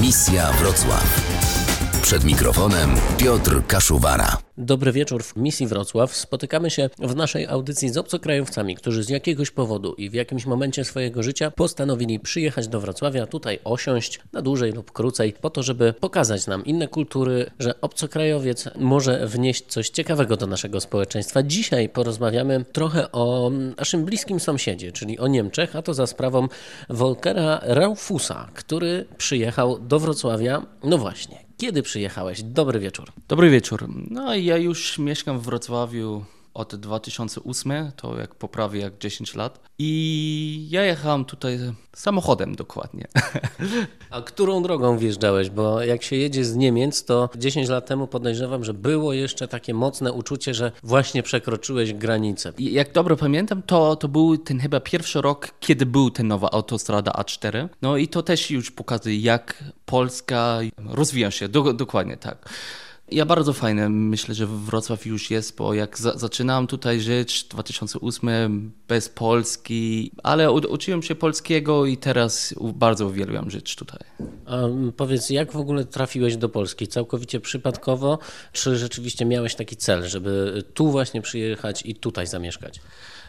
Misja Wrocław. Przed mikrofonem Piotr Kaszuwara. Dobry wieczór w misji Wrocław. Spotykamy się w naszej audycji z obcokrajowcami, którzy z jakiegoś powodu i w jakimś momencie swojego życia postanowili przyjechać do Wrocławia, tutaj osiąść na dłużej lub krócej, po to, żeby pokazać nam inne kultury, że obcokrajowiec może wnieść coś ciekawego do naszego społeczeństwa. Dzisiaj porozmawiamy trochę o naszym bliskim sąsiedzie, czyli o Niemczech, a to za sprawą Volkera Raufusa, który przyjechał do Wrocławia, no właśnie, kiedy przyjechałeś? Dobry wieczór. Dobry wieczór. No ja już mieszkam w Wrocławiu od 2008, to jak poprawię jak 10 lat. I ja jechałem tutaj samochodem dokładnie. A którą drogą wjeżdżałeś? Bo jak się jedzie z Niemiec, to 10 lat temu podejrzewam, że było jeszcze takie mocne uczucie, że właśnie przekroczyłeś granicę. I jak dobrze pamiętam, to, to był ten chyba pierwszy rok, kiedy był ten nowa autostrada A4. No i to też już pokazuje, jak Polska rozwija się. Do, dokładnie tak. Ja bardzo fajne myślę, że Wrocław już jest, bo jak za zaczynałem tutaj żyć w 2008 bez Polski, ale uczyłem się polskiego i teraz bardzo uwielbiam żyć tutaj. A powiedz, jak w ogóle trafiłeś do Polski? Całkowicie przypadkowo, czy rzeczywiście miałeś taki cel, żeby tu właśnie przyjechać i tutaj zamieszkać?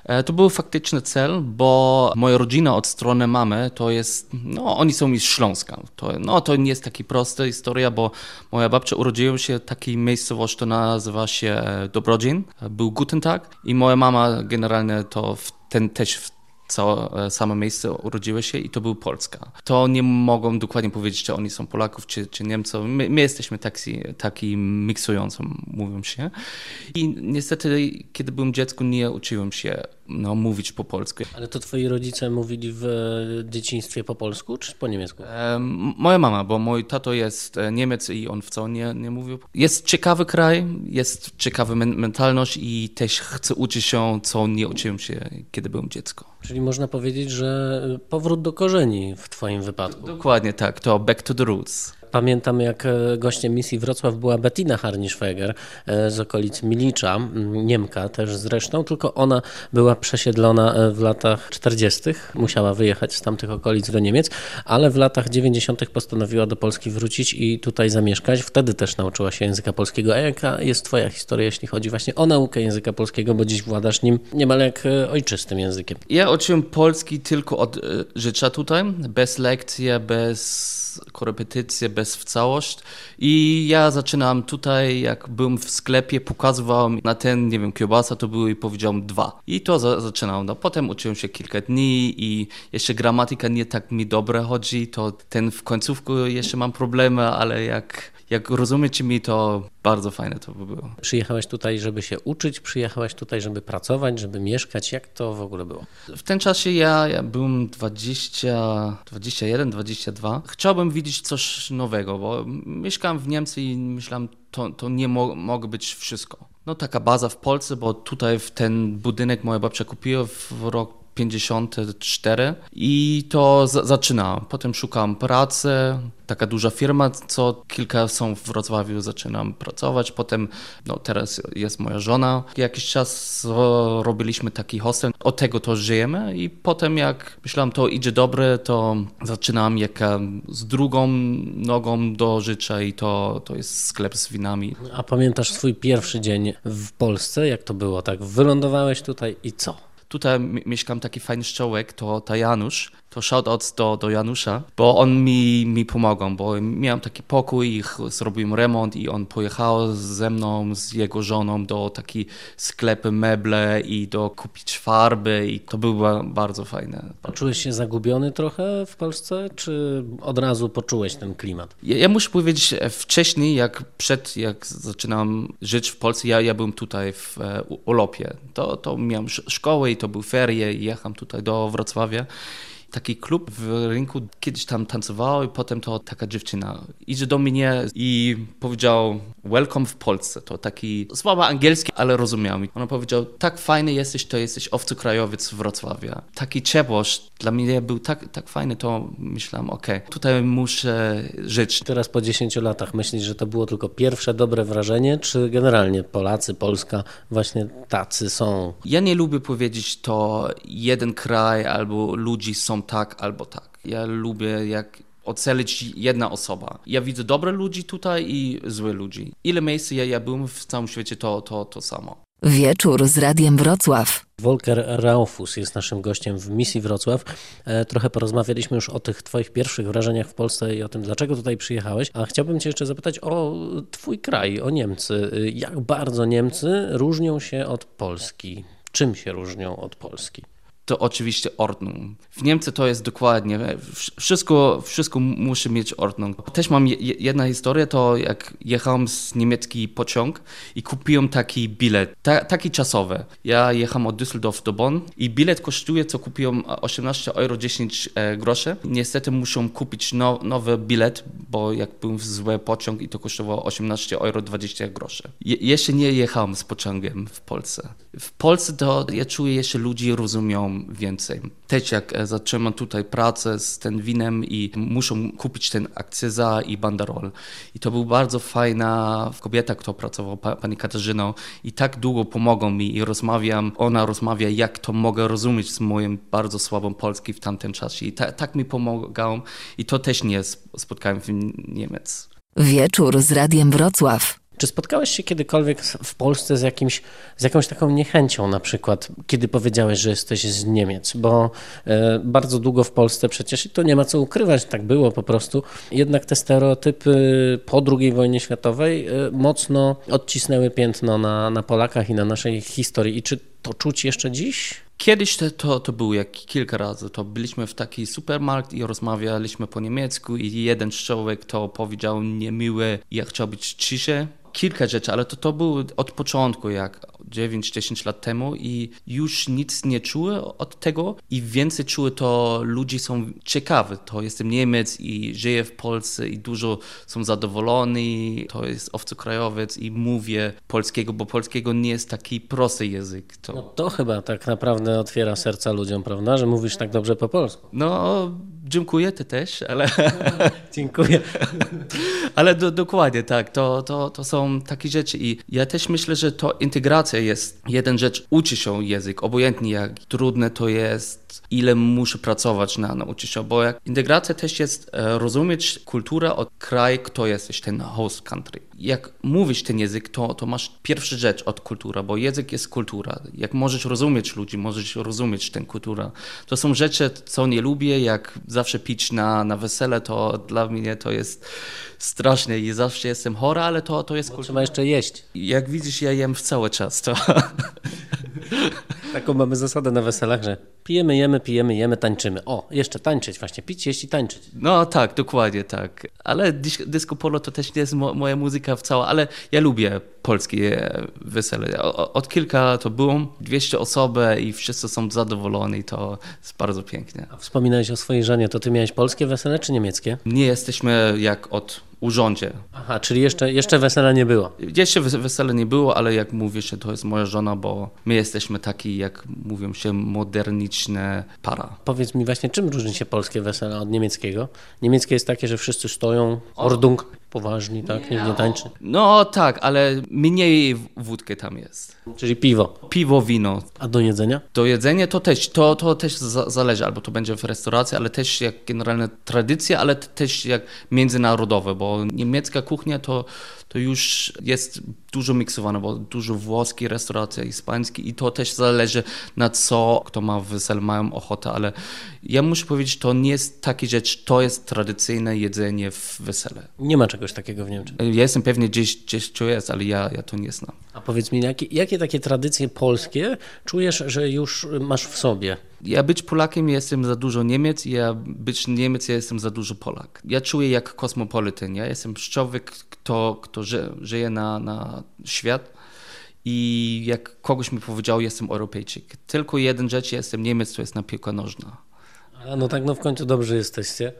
E, to był faktyczny cel, bo moja rodzina od strony mamy to jest, no oni są z Śląska. To, no to nie jest taka prosta historia, bo moja babcia urodziła się w takiej miejscowości, to nazywa się Dobrodzin, był Gutentag i moja mama generalnie to w ten też w co e, samo miejsce urodziły się i to był Polska. To nie mogą dokładnie powiedzieć, czy oni są Polaków, czy, czy Niemców. My, my jesteśmy taki, taki miksującą, mówią się. I niestety, kiedy byłem dzieckiem, nie uczyłem się no, mówić po polsku. Ale to twoi rodzice mówili w dzieciństwie po polsku, czy po niemiecku? E, moja mama, bo mój tato jest e, Niemiec i on wcale nie, nie mówił. Jest ciekawy kraj, jest ciekawa mentalność i też chcę uczyć się, co nie uczyłem się, kiedy byłem dziecko. Czyli można powiedzieć, że powrót do korzeni w Twoim wypadku. Dokładnie tak, to back to the roots. Pamiętam, jak e, gościem misji Wrocław była Bettina Harnischweger e, z okolic Milicza, Niemka też zresztą, tylko ona była przesiedlona e, w latach 40., musiała wyjechać z tamtych okolic do Niemiec, ale w latach 90. postanowiła do Polski wrócić i tutaj zamieszkać. Wtedy też nauczyła się języka polskiego. A jaka jest Twoja historia, jeśli chodzi właśnie o naukę języka polskiego, bo dziś władasz nim niemal jak ojczystym językiem? Ja uczyłem polski tylko od życia tutaj, bez lekcji, bez korepetycje, bez w całość. I ja zaczynam tutaj, jak byłem w sklepie, pokazywałem na ten, nie wiem, kiełbasa to były i powiedziałem dwa. I to za, zaczynałem. No, potem uczyłem się kilka dni i jeszcze gramatyka nie tak mi dobre chodzi, to ten w końcówku jeszcze mam problemy, ale jak jak rozumiecie mi, to bardzo fajne to by było. Przyjechałeś tutaj, żeby się uczyć, przyjechałeś tutaj, żeby pracować, żeby mieszkać. Jak to w ogóle było? W tym czasie ja, ja byłem 20, 21, 22. Chciałbym widzieć coś nowego, bo mieszkałem w Niemczech i myślałem, to, to nie mo mogło być wszystko. No taka baza w Polsce, bo tutaj w ten budynek moja babcia kupiła w rok 54 i to zaczynałem. Potem szukałem pracy, taka duża firma, co kilka są w Wrocławiu, zaczynam pracować. Potem, no teraz jest moja żona. Jakiś czas robiliśmy taki hostel, od tego to żyjemy i potem jak myślałem, to idzie dobre, to zaczynam jak z drugą nogą do życia i to, to jest sklep z winami. A pamiętasz swój pierwszy dzień w Polsce? Jak to było? Tak, wylądowałeś tutaj i co? Tutaj mieszkam taki fajny szczołek, to, to Janusz to shoutout do, do Janusza, bo on mi, mi pomogł, bo miałem taki pokój i zrobiłem remont i on pojechał ze mną, z jego żoną do taki sklepy meble i do kupić farby i to było bardzo fajne. Czułeś się zagubiony trochę w Polsce, czy od razu poczułeś ten klimat? Ja, ja muszę powiedzieć, e, wcześniej, jak przed, jak zaczynałem żyć w Polsce, ja, ja byłem tutaj w e, Urlopie. To, to miałem szkołę i to były ferie i jechałem tutaj do Wrocławia taki klub w rynku, kiedyś tam tancował i potem to taka dziewczyna idzie do mnie i powiedział welcome w Polsce. To taki słaba angielski, ale rozumiał mi. Ona powiedział, tak fajny jesteś, to jesteś obcokrajowiec z Wrocławia. Taki ciepłość dla mnie był tak, tak fajny, to myślałem, okej, okay, tutaj muszę żyć. Teraz po 10 latach myślisz, że to było tylko pierwsze dobre wrażenie, czy generalnie Polacy, Polska właśnie tacy są? Ja nie lubię powiedzieć to jeden kraj albo ludzi są tak albo tak. Ja lubię jak ocalić jedna osoba. Ja widzę dobre ludzi tutaj i złe ludzi. Ile miejsc ja, ja byłem w całym świecie, to, to, to samo. Wieczór z Radiem Wrocław. Volker Raufus jest naszym gościem w misji Wrocław. E, trochę porozmawialiśmy już o tych Twoich pierwszych wrażeniach w Polsce i o tym, dlaczego tutaj przyjechałeś. A chciałbym Cię jeszcze zapytać o Twój kraj, o Niemcy. E, jak bardzo Niemcy różnią się od Polski? Czym się różnią od Polski? To oczywiście Ordnung. W Niemczech to jest dokładnie, wszystko, wszystko musi mieć Ordnung. Też mam jedna historia, to jak jechałem z niemiecki pociąg i kupiłem taki bilet, ta, taki czasowy. Ja jechałem od Düsseldorf do Bonn i bilet kosztuje, co kupiłem 18 euro 10 e, groszy. Niestety muszę kupić no, nowy bilet, bo jak byłem w zły pociąg i to kosztowało 18 euro 20 groszy. Je, jeszcze nie jechałem z pociągiem w Polsce. W Polsce to ja czuję jeszcze ludzi więcej. Też jak e, zaczynam tutaj pracę z tym winem i muszą kupić ten akcyza i banderol. I to był bardzo fajna kobieta, która pracowała, pani Katarzyną i tak długo pomogą mi i rozmawiam, ona rozmawia jak to mogę rozumieć z moim bardzo słabym polski w tamtym czasie. I ta, tak mi pomagał i to też nie spotkałem w Niemiec. Wieczór z Radiem Wrocław. Czy spotkałeś się kiedykolwiek w Polsce z, jakimś, z jakąś taką niechęcią, na przykład, kiedy powiedziałeś, że jesteś z Niemiec? Bo e, bardzo długo w Polsce przecież, i to nie ma co ukrywać, tak było po prostu, jednak te stereotypy po II wojnie światowej e, mocno odcisnęły piętno na, na Polakach i na naszej historii. I czy to czuć jeszcze dziś? Kiedyś to, to, to było jak kilka razy. To byliśmy w taki supermarkt i rozmawialiśmy po niemiecku i jeden człowiek to powiedział niemiłe, ja chciał być ciszej kilka rzeczy, ale to, to było od początku, jak 9-10 lat temu i już nic nie czuły od tego i więcej czuły to ludzie są ciekawi. To jestem Niemiec i żyję w Polsce i dużo są zadowoleni. To jest obcokrajowiec i mówię polskiego, bo polskiego nie jest taki prosty język. To... No to chyba tak naprawdę otwiera serca ludziom, prawda, że mówisz tak dobrze po polsku. No, dziękuję, ty też, ale... dziękuję. ale do, dokładnie tak, to, to, to są takie rzeczy i ja też myślę, że to integracja jest jeden rzecz, uczy się język, obojętnie jak trudne to jest, ile muszę pracować na nauczyć się, bo jak integracja też jest e, rozumieć kulturę od kraju, kto jesteś, ten host country. Jak mówisz ten język, to, to masz pierwsza rzecz od kultura, bo język jest kultura. Jak możesz rozumieć ludzi, możesz rozumieć tę kulturę. To są rzeczy, co nie lubię, jak zawsze pić na, na wesele, to dla mnie to jest straszne i zawsze jestem chora, ale to, to jest... Bo trzeba jeszcze jeść. Jak widzisz, ja jem w cały czas, to... Taką mamy zasadę na weselach, że pijemy, jemy, pijemy, jemy, tańczymy. O, jeszcze tańczyć właśnie, pić, jeść i tańczyć. No tak, dokładnie tak. Ale disco polo to też nie jest mo moja muzyka w cała, ale ja lubię polskie wesele. Od kilka to było, 200 osób i wszyscy są zadowoleni, to jest bardzo pięknie. A wspominałeś o swojej żonie, to ty miałeś polskie wesele czy niemieckie? Nie jesteśmy jak od urządzie. Aha, czyli jeszcze, jeszcze wesela nie było? Jeszcze wesele nie było, ale jak mówię się, to jest moja żona, bo my jesteśmy taki, jak mówią się, moderniczne para. Powiedz mi właśnie, czym różni się polskie wesele od niemieckiego? Niemieckie jest takie, że wszyscy stoją, ordung, poważni, tak? Nie, nie tańczy. No tak, ale mniej wódkę tam jest. Czyli piwo. Piwo, wino. A do jedzenia? Do jedzenia to też, to, to też zależy, albo to będzie w restauracji, ale też jak generalna tradycja, ale też jak międzynarodowe, bo niemiecka kuchnia to to już jest dużo miksowane, bo dużo włoskiej restauracji, hiszpańskiej i to też zależy na co kto ma wesel, mają ochotę, ale ja muszę powiedzieć, to nie jest takie rzecz, to jest tradycyjne jedzenie w wesele. Nie ma czegoś takiego w Niemczech. Ja jestem pewnie gdzieś, gdzieś to jest, ale ja, ja to nie znam. A powiedz mi, jakie, jakie takie tradycje polskie czujesz, że już masz w sobie? Ja być Polakiem jestem za dużo Niemiec, ja być Niemiec ja jestem za dużo Polak. Ja czuję jak kosmopolitan, ja jestem człowiek, kto, kto ży, żyje na, na świat i jak kogoś mi powiedział, jestem Europejczyk. Tylko jeden rzecz, jestem Niemiec, to jest na piłka nożna. A no tak, no w końcu dobrze jesteście.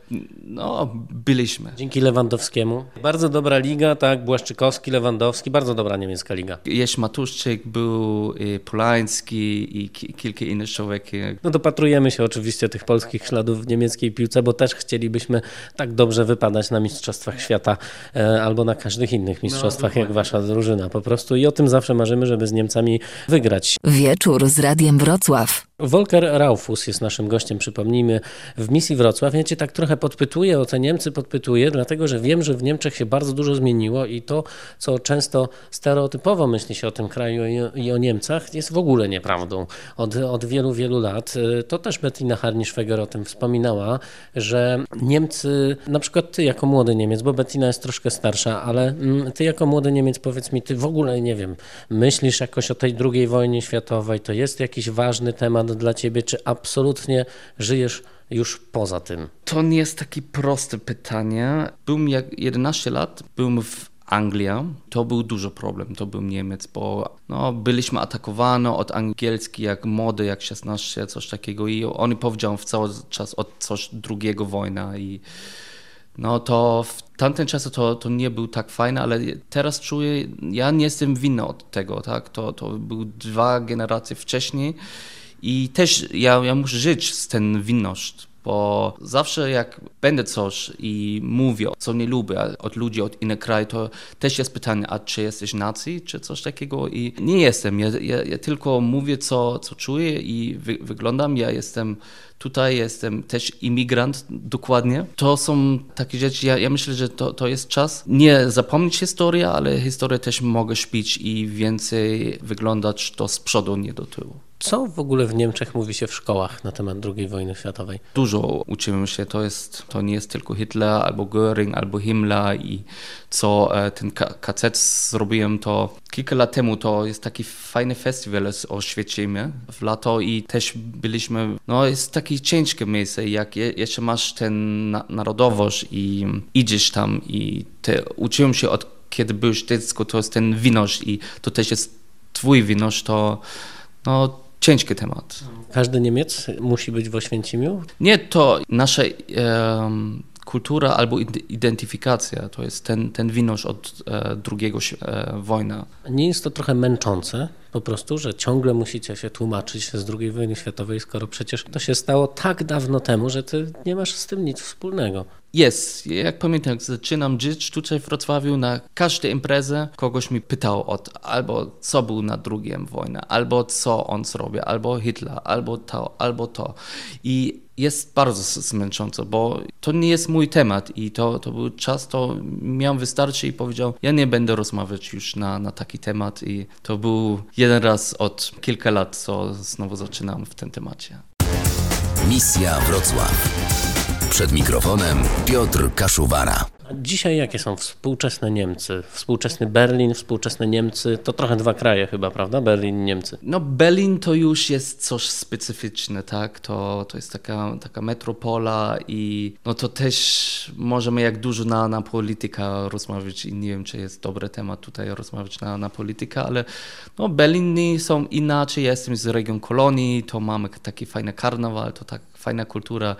No, byliśmy. Dzięki Lewandowskiemu. Bardzo dobra liga, tak, Błaszczykowski, Lewandowski, bardzo dobra niemiecka liga. Jest Matuszczyk, był y, Polański i kilka innych człowiek. No dopatrujemy się oczywiście tych polskich śladów w niemieckiej piłce, bo też chcielibyśmy tak dobrze wypadać na Mistrzostwach Świata e, albo na każdych innych mistrzostwach, no, jak wasza drużyna po prostu i o tym zawsze marzymy, żeby z Niemcami wygrać. Wieczór z Radiem Wrocław. Volker Raufus jest naszym gościem, przypomnijmy, w misji Wrocław. Ja cię tak trochę podpytuję o te Niemcy, podpytuję, dlatego że wiem, że w Niemczech się bardzo dużo zmieniło i to, co często stereotypowo myśli się o tym kraju i o Niemcach, jest w ogóle nieprawdą. Od, od wielu, wielu lat, to też Bettina Harnischweger o tym wspominała, że Niemcy, na przykład ty jako młody Niemiec, bo Bettina jest troszkę starsza, ale mm, ty jako młody Niemiec, powiedz mi, ty w ogóle, nie wiem, myślisz jakoś o tej drugiej wojnie światowej, to jest jakiś ważny temat dla ciebie, czy absolutnie żyjesz już poza tym? To nie jest takie proste pytanie. Byłem jak 11 lat, byłem w Anglii, to był duży problem, to był Niemiec, bo no, byliśmy atakowani od angielski jak młody, jak 16, coś takiego. I oni powiedział w cały czas od coś drugiego wojna. I no to w tamtym czasie to, to nie był tak fajny, ale teraz czuję, ja nie jestem winny od tego, tak, to, to był dwa generacje wcześniej i też ja, ja muszę żyć z ten winność, bo zawsze jak będę coś i mówię, co nie lubię od ludzi od innych krajów, to też jest pytanie, a czy jesteś nacji, czy coś takiego i nie jestem, ja, ja, ja tylko mówię, co, co czuję i wy, wyglądam, ja jestem tutaj, jestem też imigrant dokładnie. To są takie rzeczy, ja, ja myślę, że to, to jest czas nie zapomnieć historii, ale historię też mogę śpić i więcej wyglądać to z przodu, nie do tyłu. Co w ogóle w Niemczech mówi się w szkołach na temat II wojny światowej? Dużo uczymy się, to, jest, to nie jest tylko Hitler, albo Göring, albo Himmler i co e, ten KZ zrobiłem, to kilka lat temu to jest taki fajny festiwal o Świecimy w lato i też byliśmy, no jest takie ciężkie miejsce, jak jeszcze masz ten narodowość i idziesz tam i te, uczyłem się od kiedy byłeś dziecko, to jest ten winosz i to też jest twój winosz, to no ciężki temat. Każdy Niemiec musi być w Oświęcimiu? Nie, to nasza um, kultura albo identyfikacja, to jest ten, ten winosz od e, drugiego e, wojny. Nie jest to trochę męczące po prostu, że ciągle musicie się tłumaczyć z II wojny światowej, skoro przecież to się stało tak dawno temu, że ty nie masz z tym nic wspólnego. Jest. Jak pamiętam, jak zaczynam żyć tutaj w Wrocławiu, na każdej imprezie kogoś mi pytał o albo co był na drugim wojnie, albo co on zrobił, albo Hitler, albo to, albo to. I jest bardzo zmęczące, bo to nie jest mój temat i to, to był czas, to miałem wystarczy i powiedział, ja nie będę rozmawiać już na, na taki temat i to był jeden raz od kilka lat, co znowu zaczynam w tym temacie. Misja Wrocław. Przed mikrofonem Piotr Kaszuwara. Dzisiaj jakie są współczesne Niemcy? Współczesny Berlin, współczesne Niemcy, to trochę dwa kraje chyba, prawda? Berlin i Niemcy. No Berlin to już jest coś specyficzne, tak? To, to jest taka, taka metropola i no to też możemy jak dużo na, na polityka rozmawiać i nie wiem, czy jest dobry temat tutaj rozmawiać na, na politykę, ale no Berliny są inaczej, ja jestem z regionu Kolonii, to mamy taki fajny karnawal, to tak fajna kultura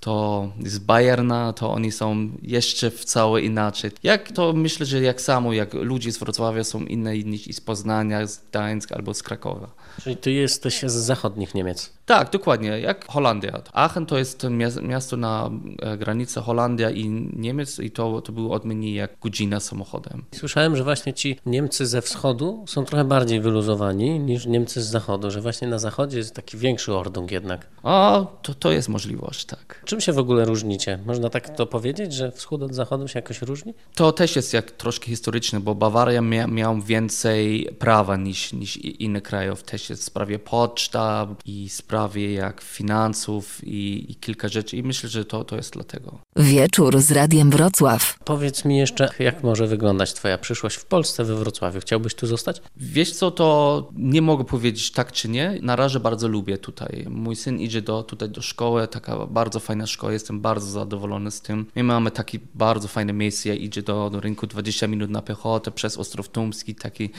to z Bayerna, to oni są jeszcze w całe inaczej. Jak to myślę, że jak samo, jak ludzie z Wrocławia są inne niż z Poznania, z Gdańska albo z Krakowa. Czyli ty jesteś z zachodnich Niemiec. Tak, dokładnie, jak Holandia. Aachen to jest miasto na e, granicy Holandia i Niemiec i to, to było od mnie jak godzina samochodem. Słyszałem, że właśnie ci Niemcy ze wschodu są trochę bardziej wyluzowani niż Niemcy z zachodu, że właśnie na zachodzie jest taki większy ordung jednak. A, to, to jest możliwość, tak. Czym się w ogóle różnicie? Można tak to powiedzieć, że wschód od zachodu się jakoś różni? To też jest jak troszkę historyczne, bo Bawaria mia, miał więcej prawa niż, niż inne kraje. Też jest w sprawie poczta i sprawie jak finansów i, i kilka rzeczy i myślę, że to, to jest dlatego. Wieczór z Radiem Wrocław. Powiedz mi jeszcze, jak może wyglądać twoja przyszłość w Polsce, we Wrocławiu? Chciałbyś tu zostać? Wiesz co, to nie mogę powiedzieć tak czy nie. Na razie bardzo lubię tutaj. Mój syn idzie do, tutaj do szkoły, taka bardzo fajna szkoła, jestem bardzo zadowolony z tym. My mamy takie bardzo fajne miejsce, idzie do, do rynku 20 minut na piechotę przez Ostrów Tumski, taki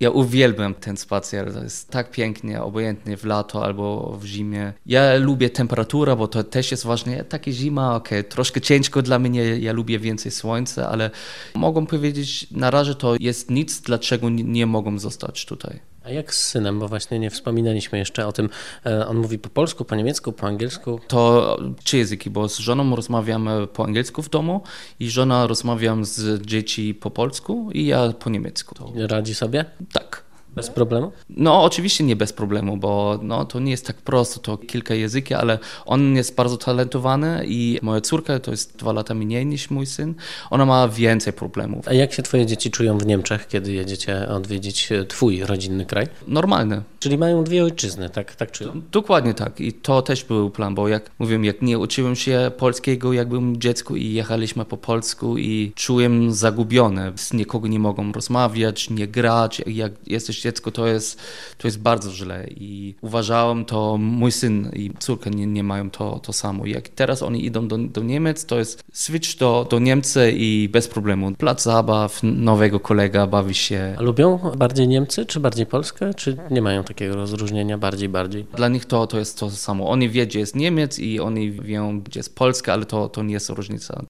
ja uwielbiam ten spacer, to jest tak pięknie, obojętnie w lato albo w zimie. Ja lubię temperaturę, bo to też jest ważne. Takie zima, ok, troszkę ciężko dla mnie, ja lubię więcej słońca, ale mogą powiedzieć, na razie to jest nic, dlaczego nie mogą zostać tutaj. A jak z synem, bo właśnie nie wspominaliśmy jeszcze o tym. E, on mówi po polsku, po niemiecku, po angielsku. To trzy języki, bo z żoną rozmawiamy po angielsku w domu i żona rozmawiam z dzieci po polsku i ja po niemiecku. Radzi sobie? Tak. Bez problemu? No, oczywiście nie bez problemu, bo no, to nie jest tak prosto, to kilka języki, ale on jest bardzo talentowany i moja córka to jest dwa lata mniej niż mój syn. Ona ma więcej problemów. A jak się twoje dzieci czują w Niemczech, kiedy jedziecie odwiedzić e, twój rodzinny kraj? Normalne. Czyli mają dwie ojczyzny, tak, tak czują? Dokładnie tak. I to też był plan, bo jak mówiłem, jak nie uczyłem się polskiego, jak byłem dziecku i jechaliśmy po polsku i czułem zagubione. Z nikogo nie mogą rozmawiać, nie grać. Jak jesteś dziecko, to jest, to jest bardzo źle. I uważałem to, mój syn i córka nie, nie mają to, to samo. Jak teraz oni idą do, do Niemiec, to jest switch do, do Niemcy i bez problemu. Plac zabaw, nowego kolega, bawi się. A lubią bardziej Niemcy, czy bardziej Polskę, czy nie mają takiego rozróżnienia bardziej, bardziej? Dla nich to, to jest to samo. Oni wie, gdzie jest Niemiec i oni wiedzą, gdzie jest Polska, ale to, to nie jest różnica.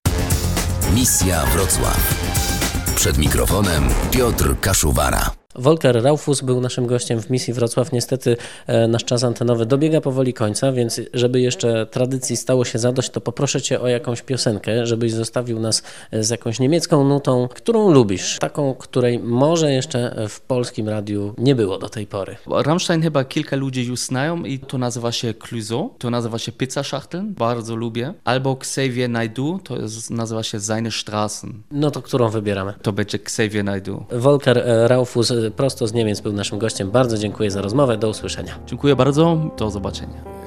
Misja Wrocław. Przed mikrofonem Piotr Kaszuwara. Volker Raufus był naszym gościem w misji Wrocław. Niestety e, nasz czas antenowy dobiega powoli końca, więc żeby jeszcze tradycji stało się zadość, to poproszę Cię o jakąś piosenkę, żebyś zostawił nas z jakąś niemiecką nutą, którą lubisz, taką, której może jeszcze w polskim radiu nie było do tej pory. Rammstein chyba kilka ludzi już znają i to nazywa się Cluzo, to nazywa się Pizza Schachteln, bardzo lubię. Albo Xavier Naidu, to jest, nazywa się Seine Straßen. No to którą wybieramy? To będzie Xavier Naidu. Volker e, Raufus e, prosto z Niemiec był naszym gościem. Bardzo dziękuję za rozmowę. Do usłyszenia. Dziękuję bardzo, do zobaczenia.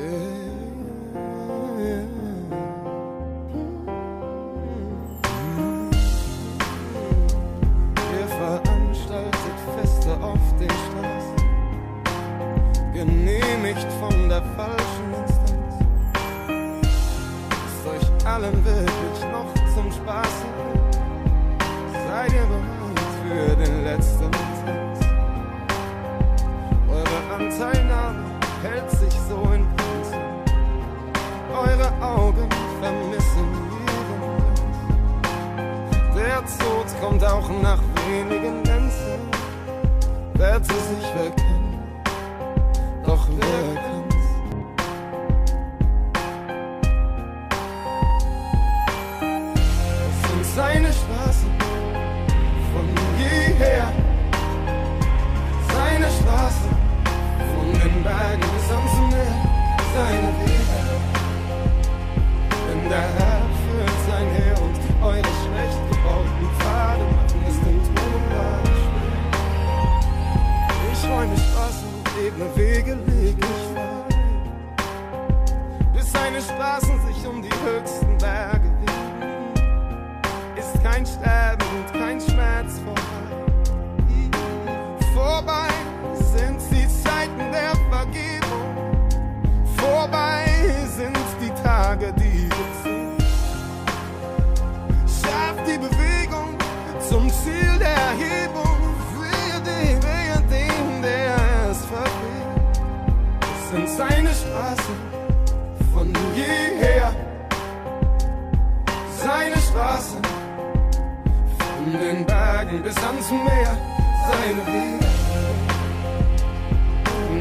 Glanz. Der Tod kommt auch nach wenigen Lenzen. Werte sich wer kann, doch wer sind seine Straßen von jeher. Seine Straßen von den Bergen bis ans Meer. Seine Wege. Ebne Wege, leg ich frei. Bis seine Straßen sich um die höchsten von den Bergen bis ans Meer. Seine Wege.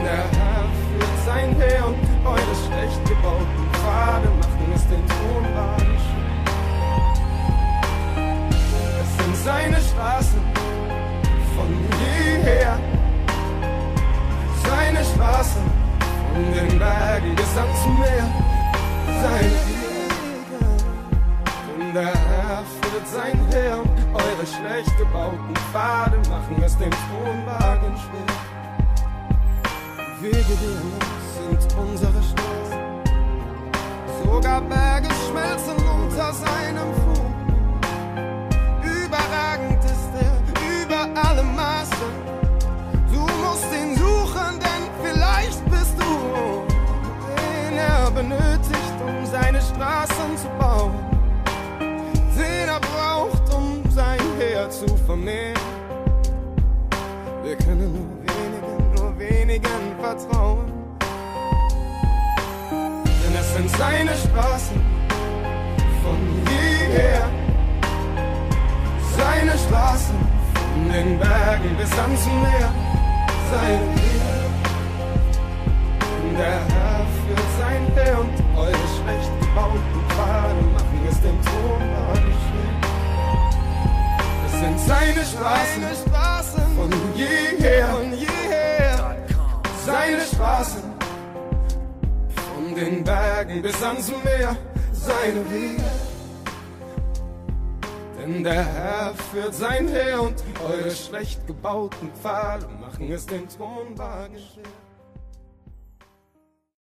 Der Herr führt sein Heer und eure schlecht gebauten Pfade machen es den Thronwagen schwer. Es sind seine Straßen von jeher. Seine Straßen von den Bergen bis ans Meer. Seine Wege. Der Herr führt sein Heer eure schlecht gebauten Pfade machen es den Thronwagen schwer. Wege, nimmt, sind unsere Straßen. Sogar Berge schmelzen unter seinem Fuß. Überragend ist er über alle Maße. Du musst ihn suchen, denn vielleicht bist du, den er benötigt, um seine Straßen zu bauen. Zu vermehren. Wir können nur wenigen, nur wenigen vertrauen. Denn es sind seine Straßen von jeher. Seine Straßen von den Bergen bis ans Meer. Seine Wege. Der Herr führt sein Heer und eure schlecht gebauten Pfade machen es dem Thronwagen sind seine Straßen, von jeher. Von jeher. Straßen, von den Bergen bis ans Meer, seine Wege. Denn der Herr führt sein Heer und eure schlecht gebauten Pfade machen es den Thronwagen schwer.